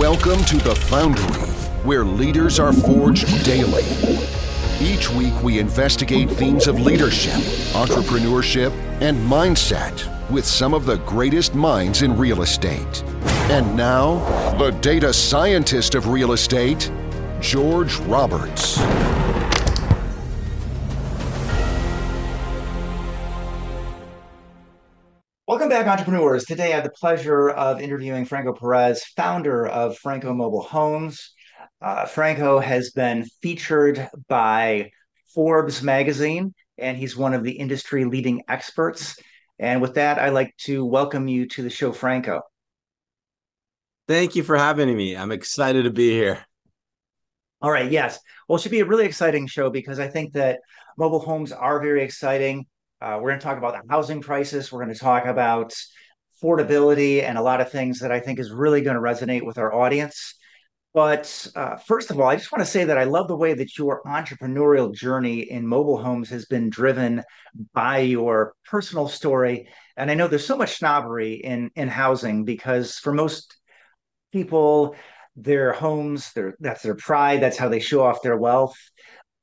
Welcome to the Foundry, where leaders are forged daily. Each week, we investigate themes of leadership, entrepreneurship, and mindset with some of the greatest minds in real estate. And now, the data scientist of real estate, George Roberts. Entrepreneurs. Today I have the pleasure of interviewing Franco Perez, founder of Franco Mobile Homes. Uh, Franco has been featured by Forbes magazine, and he's one of the industry leading experts. And with that, I'd like to welcome you to the show, Franco. Thank you for having me. I'm excited to be here. All right, yes. Well, it should be a really exciting show because I think that mobile homes are very exciting. Uh, we're going to talk about the housing crisis. We're going to talk about affordability and a lot of things that I think is really going to resonate with our audience. But uh, first of all, I just want to say that I love the way that your entrepreneurial journey in mobile homes has been driven by your personal story. And I know there's so much snobbery in in housing because for most people, their homes, their that's their pride, that's how they show off their wealth.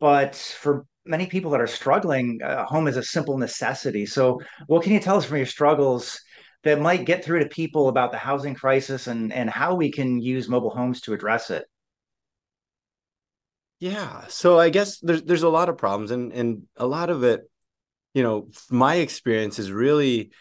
But for many people that are struggling, uh, home is a simple necessity. So, what can you tell us from your struggles that might get through to people about the housing crisis and and how we can use mobile homes to address it? Yeah, so I guess there's there's a lot of problems, and and a lot of it, you know, my experience is really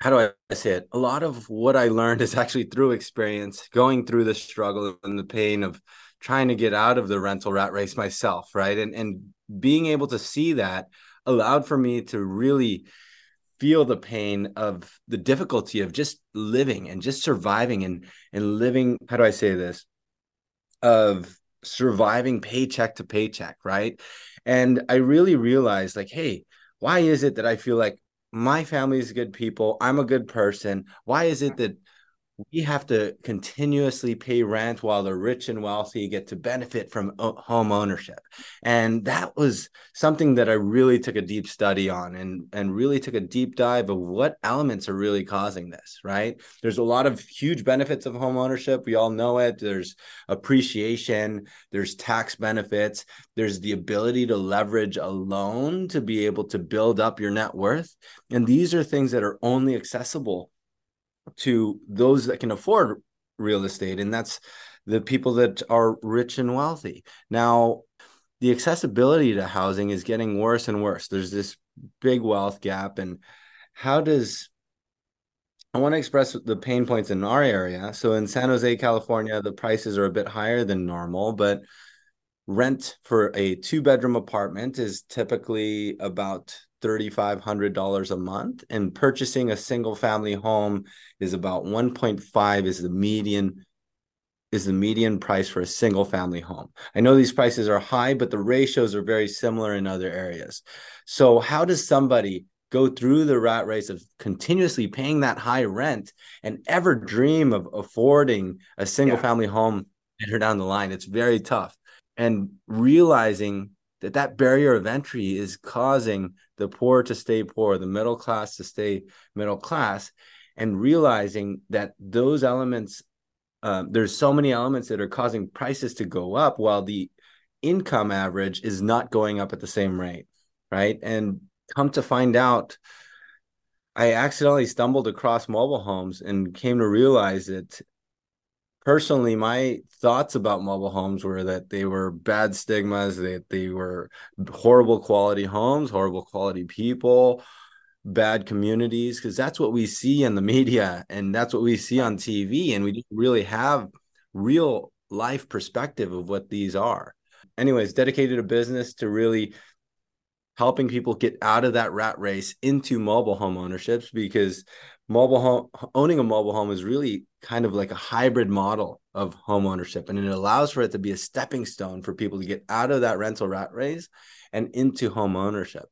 how do I say it? A lot of what I learned is actually through experience, going through the struggle and the pain of trying to get out of the rental rat race myself, right? And and being able to see that allowed for me to really feel the pain of the difficulty of just living and just surviving and and living how do i say this? Of surviving paycheck to paycheck right? And i really realized like hey why is it that i feel like my family is good people i'm a good person? Why is it that we have to continuously pay rent while the rich and wealthy get to benefit from home ownership. And that was something that i really took a deep study on and and really took a deep dive of what elements are really causing this right? There's a lot of huge benefits of home ownership. We all know it. There's appreciation. There's tax benefits. There's the ability to leverage a loan to be able to build up your net worth. And these are things that are only accessible to those that can afford real estate and that's the people that are rich and wealthy now the accessibility to housing is getting worse and worse there's this big wealth gap and how does I want to express the pain points in our area. So in San Jose, California, the prices are a bit higher than normal, but rent for a two bedroom apartment is typically about $3,500 a month, and purchasing a single family home is about 1.5 is the median is the median price for a single family home. I know these prices are high, but the ratios are very similar in other areas. So how does somebody go through the rat race of continuously paying that high rent and ever dream of affording a single yeah. family home later down the line? It's very tough. And realizing that that barrier of entry is causing the poor to stay poor, the middle class to stay middle class, and realizing that those elements, um, there's so many elements that are causing prices to go up while the income average is not going up at the same rate, right? And come to find out, I accidentally stumbled across mobile homes and came to realize that personally, my thoughts about mobile homes were that they were bad stigmas, that they were horrible quality homes, horrible quality people, bad communities, because that's what we see in the media and that's what we see on TV. And we don't really have real life perspective of what these are. Anyways, dedicated a business to really helping people get out of that rat race into mobile home ownerships because mobile home owning a mobile home is really kind of like a hybrid model of home ownership and it allows for it to be a stepping stone for people to get out of that rental rat race and into home ownership.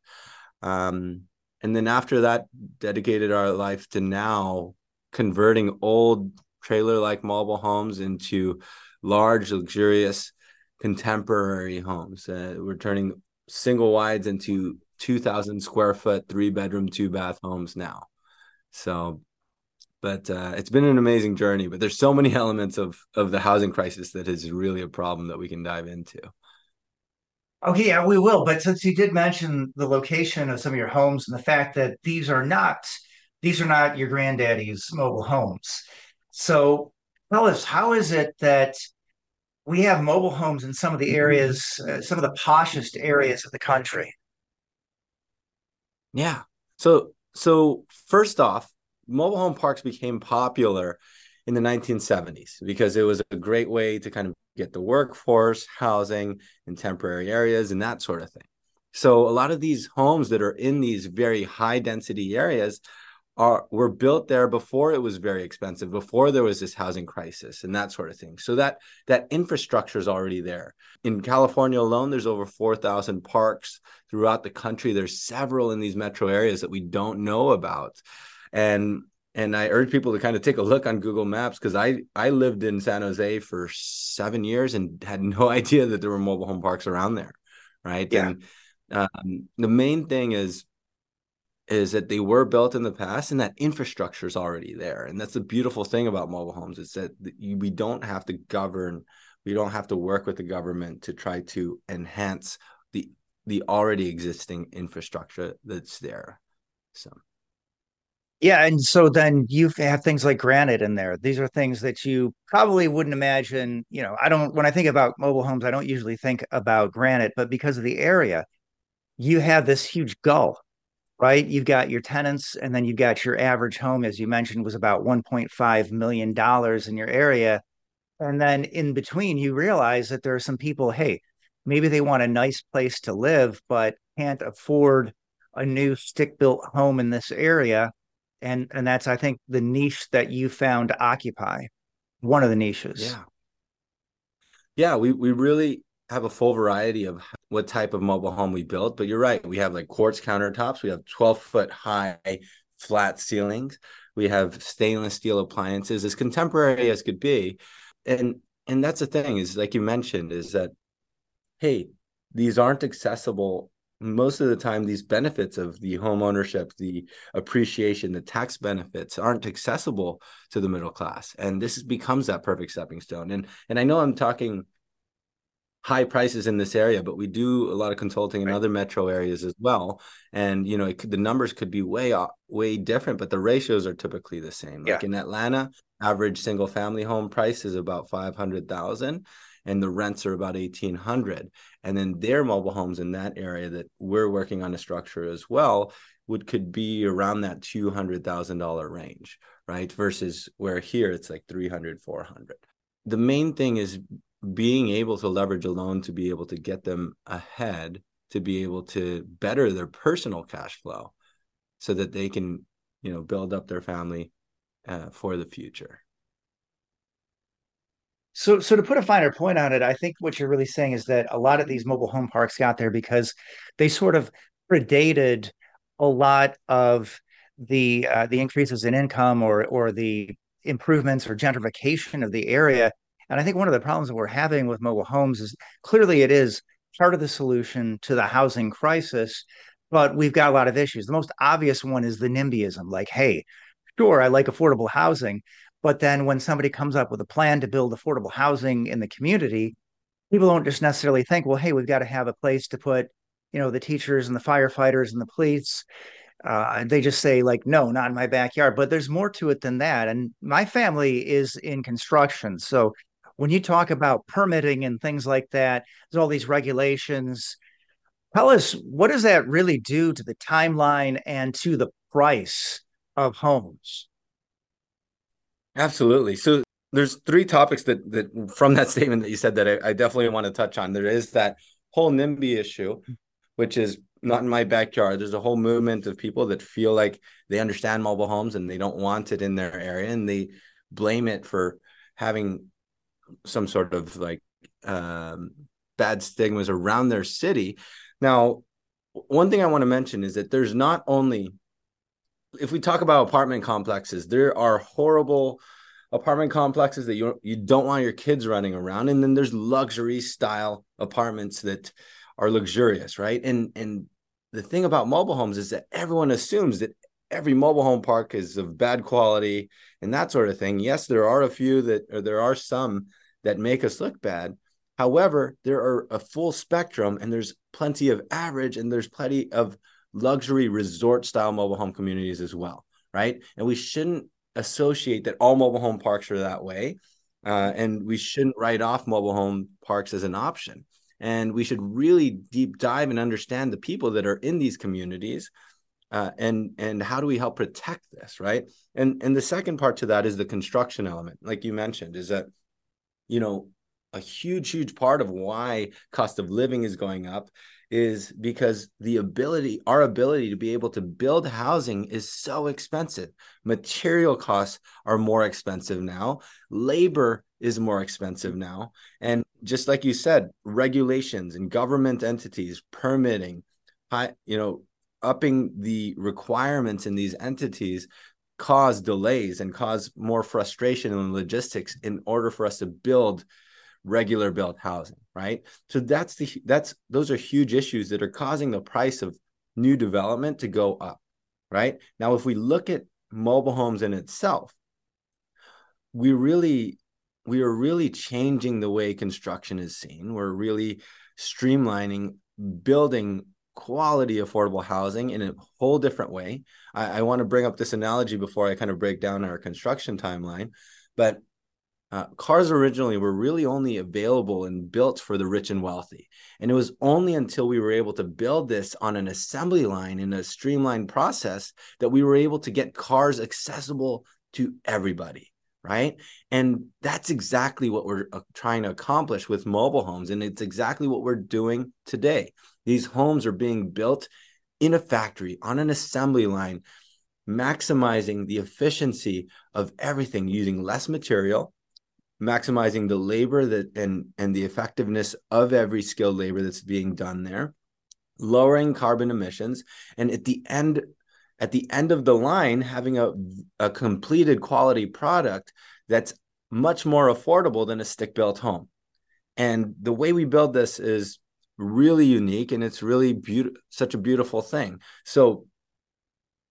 Um, and then after that dedicated our life to now converting old trailer like mobile homes into large luxurious contemporary homes. Uh, we're turning single wides into 2000 square foot three bedroom two bath homes now so but uh, it's been an amazing journey. But there's so many elements of of the housing crisis that is really a problem that we can dive into. Okay, yeah, we will. But since you did mention the location of some of your homes and the fact that these are not these are not your granddaddy's mobile homes, so tell us how is it that we have mobile homes in some of the areas, uh, some of the poshest areas of the country? Yeah. So so first off, mobile home parks became popular in the 1970s because it was a great way to kind of get the workforce, housing in temporary areas, and that sort of thing. So a lot of these homes that are in these very high density areas are were built there before it was very expensive, before there was this housing crisis and that sort of thing. So that that infrastructure is already there. In California alone, there's over 4,000 parks throughout the country. There's several in these metro areas that we don't know about and and I urge people to kind of take a look on Google Maps because I I lived in San Jose for seven years and had no idea that there were mobile home parks around there, right? Yeah. And um, the main thing is is that they were built in the past and that infrastructure is already there, and that's the beautiful thing about mobile homes is that we don't have to govern, we don't have to work with the government to try to enhance the the already existing infrastructure that's there. So. Yeah, and so then you have things like granite in there. These are things that you probably wouldn't imagine. You know, I don't. When I think about mobile homes, I don't usually think about granite, but because of the area, you have this huge gull, right? You've got your tenants, and then you've got your average home, as you mentioned, was about 1.5 million dollars in your area, and then in between, you realize that there are some people. Hey, maybe they want a nice place to live, but can't afford a new stick-built home in this area and and that's I think the niche that you found occupy, one of the niches. Yeah, yeah, we we really have a full variety of what type of mobile home we built. But you're right, we have like quartz countertops, we have 12 foot high flat ceilings, we have stainless steel appliances, as contemporary as could be, and and that's the thing is like you mentioned is that hey these aren't accessible. Most of the time these benefits of the home ownership the appreciation the tax benefits aren't accessible to the middle class. And this becomes that perfect stepping stone. And and i know i'm talking high prices in this area but we do a lot of consulting in right. other metro areas as well. And you know could, the numbers could be way way different but the ratios are typically the same. Like yeah. in atlanta average single family home price is about 500000 and the rents are about 1800 and then their mobile homes in that area that we're working on a structure as well would could be around that $200,000 range right? Versus where here it's like 300 400 the main thing is being able to leverage a loan to be able to get them ahead to be able to better their personal cash flow so that they can you know build up their family uh, for the future so, so to put a finer point on it, I think what you're really saying is that a lot of these mobile home parks got there because they sort of predated a lot of the uh, the increases in income or or the improvements or gentrification of the area. And I think one of the problems that we're having with mobile homes is clearly it is part of the solution to the housing crisis, but we've got a lot of issues. The most obvious one is the NIMBYism, like, hey, sure, I like affordable housing, but then when somebody comes up with a plan to build affordable housing in the community, people don't just necessarily think, well, hey, we've got to have a place to put, you know, the teachers and the firefighters and the police. Uh, they just say like, no, not in my backyard. But there's more to it than that. And my family is in construction, so when you talk about permitting and things like that, there's all these regulations. Tell us what does that really do to the timeline and to the price of homes? Absolutely. So there's three topics that that from that statement that you said that I, I definitely want to touch on. There is that whole NIMBY issue, which is not in my backyard. There's a whole movement of people that feel like they understand mobile homes and they don't want it in their area and they blame it for having some sort of like um, bad stigmas around their city. Now, one thing I want to mention is that there's not only if we talk about apartment complexes, there are horrible apartment complexes that you you don't want your kids running around, and then there's luxury style apartments that are luxurious, right? And and the thing about mobile homes is that everyone assumes that every mobile home park is of bad quality and that sort of thing. Yes, there are a few that, or there are some that make us look bad. However, there are a full spectrum and there's plenty of average and there's plenty of luxury resort style mobile home communities as well, right? And we shouldn't associate that all mobile home parks are that way. Uh, and we shouldn't write off mobile home parks as an option. And we should really deep dive and understand the people that are in these communities uh, and and how do we help protect this right? And and the second part to that is the construction element like you mentioned is that you know a huge huge part of why cost of living is going up is because the ability our ability to be able to build housing is so expensive. Material costs are more expensive now. Labor is more expensive now. And just like you said regulations and government entities permitting you know upping the requirements in these entities cause delays and cause more frustration in logistics in order for us to build regular built housing right? So that's the that's those are huge issues that are causing the price of new development to go up right? Now if we look at mobile homes in itself we really we are really changing the way construction is seen. We're really streamlining building quality affordable housing in a whole different way. I, I want to bring up this analogy before I kind of break down our construction timeline, but uh, cars originally were really only available and built for the rich and wealthy. And it was only until we were able to build this on an assembly line in a streamlined process that we were able to get cars accessible to everybody. Right. And that's exactly what we're uh, trying to accomplish with mobile homes. And it's exactly what we're doing today. These homes are being built in a factory on an assembly line, maximizing the efficiency of everything using less material, maximizing the labor that and and the effectiveness of every skilled labor that's being done there, lowering carbon emissions, and at the end at the end of the line having a, a completed quality product that's much more affordable than a stick built home. And the way we build this is really unique and it's really beautiful such a beautiful thing. So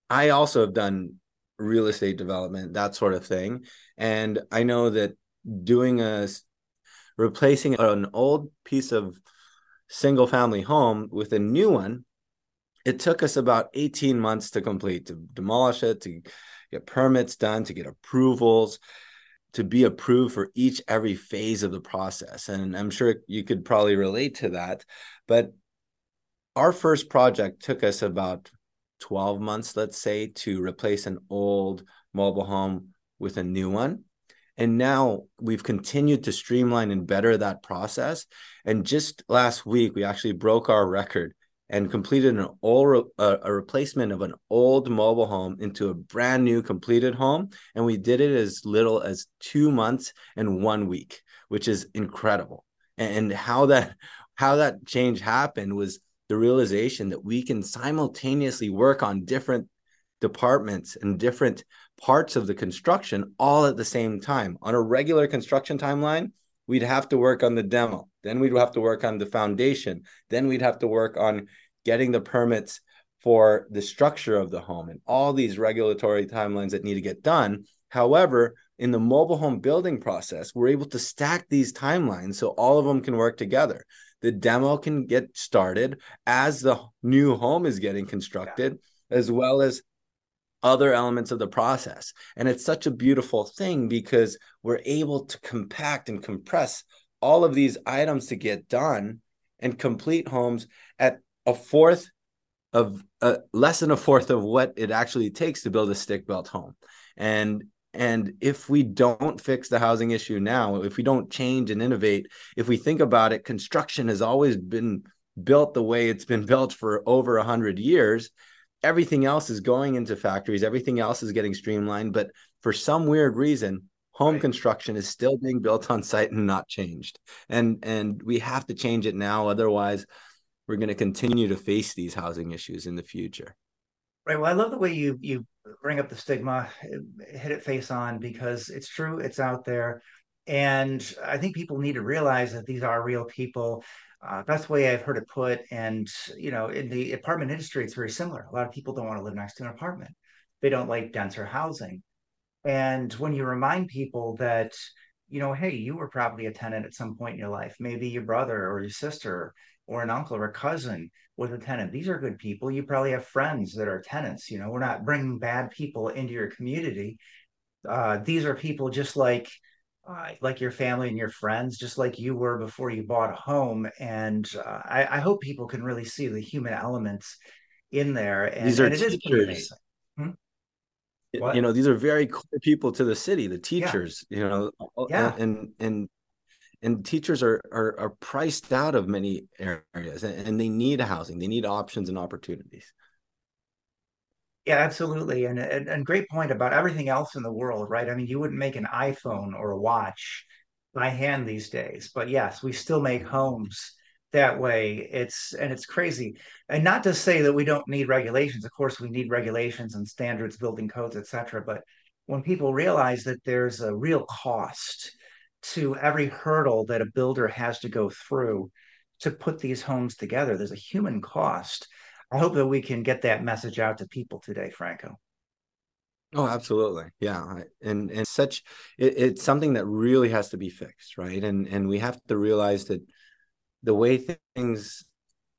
i also have done real estate development that sort of thing and i know that doing a replacing an old piece of single family home with a new one it took us about 18 months to complete to demolish it to get permits done to get approvals to be approved for each every phase of the process and i'm sure you could probably relate to that but our first project took us about 12 months let's say to replace an old mobile home with a new one and now we've continued to streamline and better that process and just last week we actually broke our record and completed an old a replacement of an old mobile home into a brand new completed home. And we did it as little as 2 months and 1 week which is incredible. And how that how that change happened was the realization that we can simultaneously work on different departments and different parts of the construction all at the same time. On a regular construction timeline we'd have to work on the demo. Then we'd have to work on the foundation. Then we'd have to work on getting the permits for the structure of the home and all these regulatory timelines that need to get done. However, in the mobile home building process, we're able to stack these timelines so all of them can work together. The demo can get started as the new home is getting constructed, yeah. as well as other elements of the process. And it's such a beautiful thing because we're able to compact and compress all of these items to get done and complete homes at a fourth of uh, less than a fourth of what it actually takes to build a stick built home. And and if we don't fix the housing issue now if we don't change and innovate if we think about it construction has always been built the way it's been built for over 100 years. Everything else is going into factories. Everything else is getting streamlined. But for some weird reason home right. construction is still being built on site and not changed. And and we have to change it now. Otherwise we're going to continue to face these housing issues in the future. Right. Well, I love the way you you bring up the stigma, hit it face on because it's true, it's out there, and I think people need to realize that these are real people. Uh, that's the way I've heard it put. And you know, in the apartment industry, it's very similar. A lot of people don't want to live next to an apartment. they don't like denser housing. And when you remind people that, you know, hey, you were probably a tenant at some point in your life, maybe your brother or your sister or an uncle or a cousin was a tenant. These are good people. You probably have friends that are tenants. You know, we're not bringing bad people into your community. Uh, these are people just like uh, like your family and your friends, just like you were before you bought a home. And uh, I, I, hope people can really see the human elements in there. And, these are and teachers. Hmm? You know, these are very core people to the city, the teachers, yeah. you know, yeah. and, and, and teachers are, are, are priced out of many areas and they need housing. They need options and opportunities. Yeah, absolutely. And, and, and great point about everything else in the world, right? I mean, you wouldn't make an iPhone or a watch by hand these days, but yes, we still make homes that way. It's and it's crazy. And not to say that we don't need regulations. Of course, we need regulations and standards, building codes, etc. But when people realize that there's a real cost to every hurdle that a builder has to go through to put these homes together, there's a human cost I hope that we can get that message out to people today, Franco. Oh, absolutely. Yeah. And and such it, it's something that really has to be fixed, right? And and we have to realize that the way things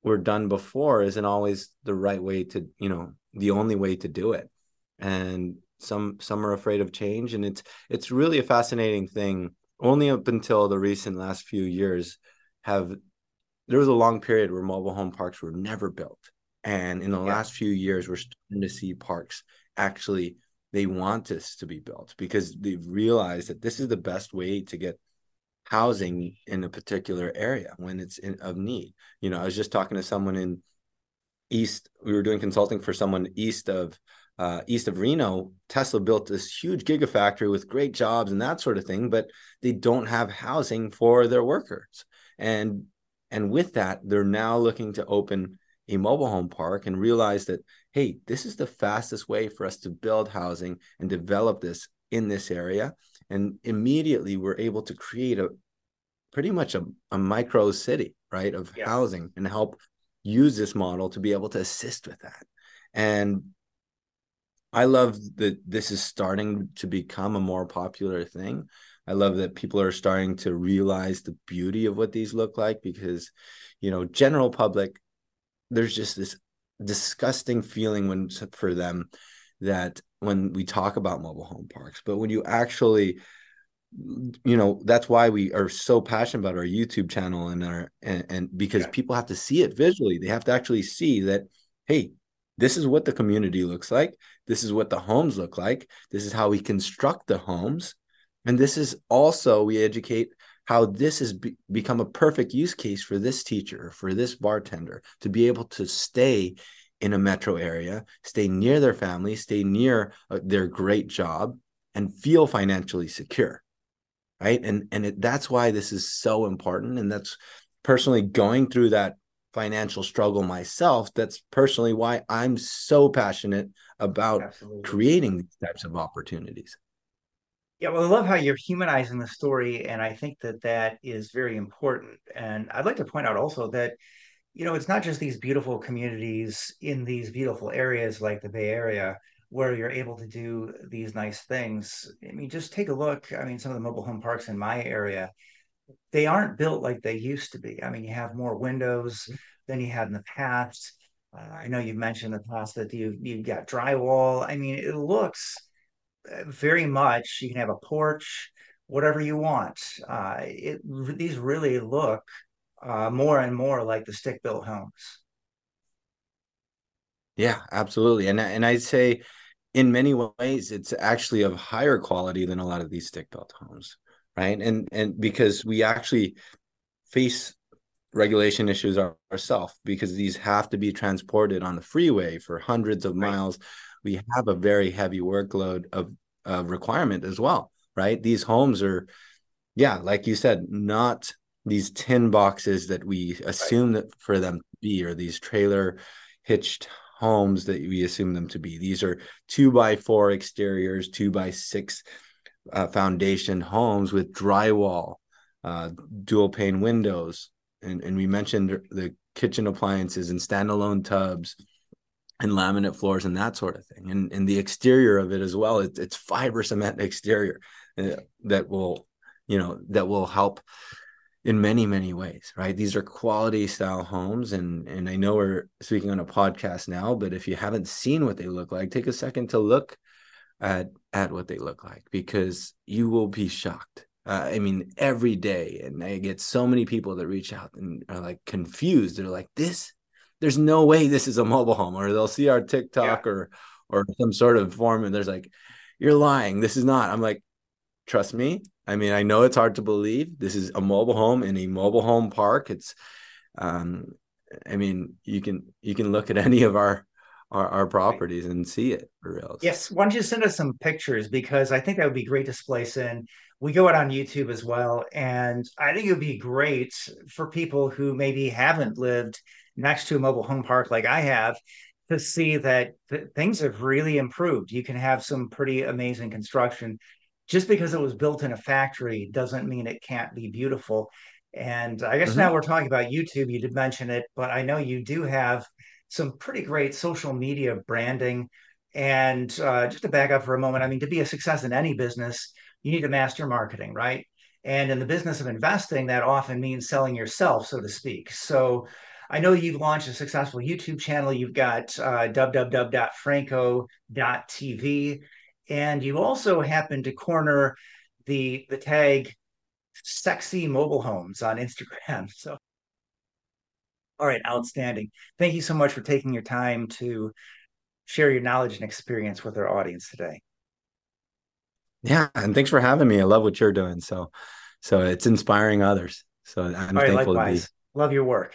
were done before isn't always the right way to, you know, the only way to do it. And some some are afraid of change and it's it's really a fascinating thing. Only up until the recent last few years have there was a long period where mobile home parks were never built and in the yeah. last few years, we're starting to see parks actually they want this to be built because they've realized that this is the best way to get housing in a particular area when it's in, of need. You know, I was just talking to someone in east. We were doing consulting for someone east of uh, east of Reno. Tesla built this huge gigafactory with great jobs and that sort of thing, but they don't have housing for their workers. And and with that, they're now looking to open a mobile home park and realize that hey this is the fastest way for us to build housing and develop this in this area and immediately we're able to create a pretty much a, a micro city right of yeah. housing and help use this model to be able to assist with that and i love that this is starting to become a more popular thing i love that people are starting to realize the beauty of what these look like because you know general public there's just this disgusting feeling when for them that when we talk about mobile home parks but when you actually you know that's why we are so passionate about our youtube channel and our and, and because yeah. people have to see it visually they have to actually see that hey this is what the community looks like this is what the homes look like this is how we construct the homes and this is also we educate how this has be- become a perfect use case for this teacher, for this bartender to be able to stay in a metro area, stay near their family, stay near uh, their great job, and feel financially secure. Right. And, and it, that's why this is so important. And that's personally going through that financial struggle myself. That's personally why I'm so passionate about Absolutely. creating these types of opportunities. Yeah, well, I love how you're humanizing the story, and I think that that is very important. And I'd like to point out also that, you know, it's not just these beautiful communities in these beautiful areas like the Bay Area where you're able to do these nice things. I mean, just take a look. I mean, some of the mobile home parks in my area, they aren't built like they used to be. I mean, you have more windows than you had in the past. Uh, I know you've mentioned in the past that you you've got drywall. I mean, it looks very much. You can have a porch, whatever you want. Uh, it, these really look uh, more and more like the stick built homes. Yeah, absolutely. And and I'd say in many ways it's actually of higher quality than a lot of these stick built homes, right? And and because we actually face regulation issues ourselves because these have to be transported on the freeway for hundreds of right. miles we have a very heavy workload of uh, requirement as well, right? These homes are, yeah, like you said, not these tin boxes that we assume right. that for them to be, or these trailer hitched homes that we assume them to be. These are two by four exteriors, two by six uh, foundation homes with drywall, uh, dual pane windows, and and we mentioned the kitchen appliances and standalone tubs and laminate floors and that sort of thing. And and the exterior of it as well, it, it's fiber cement exterior uh, that will, you know, that will help in many many ways right? These are quality style homes. And and i know we're speaking on a podcast now but if you haven't seen what they look like take a second to look at at what they look like because you will be shocked uh, i mean every day and i get so many people that reach out and are like confused they're like this there's no way this is a mobile home or they'll see our tiktok yeah. or or some sort of form and there's like you're lying this is not i'm like trust me I mean, I know it's hard to believe. This is a mobile home in a mobile home park. It's, um, I mean, you can you can look at any of our our, our properties and see it for real. Yes, why don't you send us some pictures because I think that would be great to splice in. We go out on YouTube as well, and I think it would be great for people who maybe haven't lived next to a mobile home park like I have to see that th- things have really improved. You can have some pretty amazing construction just because it was built in a factory doesn't mean it can't be beautiful. And I guess mm-hmm. now we're talking about YouTube. You did mention it, but I know you do have some pretty great social media branding. And uh, just to back up for a moment, I mean, to be a success in any business, you need to master marketing, right? And in the business of investing, that often means selling yourself, so to speak. So I know you've launched a successful YouTube channel. You've got uh, www.franco.tv and you also happen to corner the the tag sexy mobile homes on Instagram. So all right, outstanding. Thank you so much for taking your time to share your knowledge and experience with our audience today. Yeah, and thanks for having me. I love what you're doing. So so it's inspiring others. So I'm right, thankful likewise. to be. Love your work.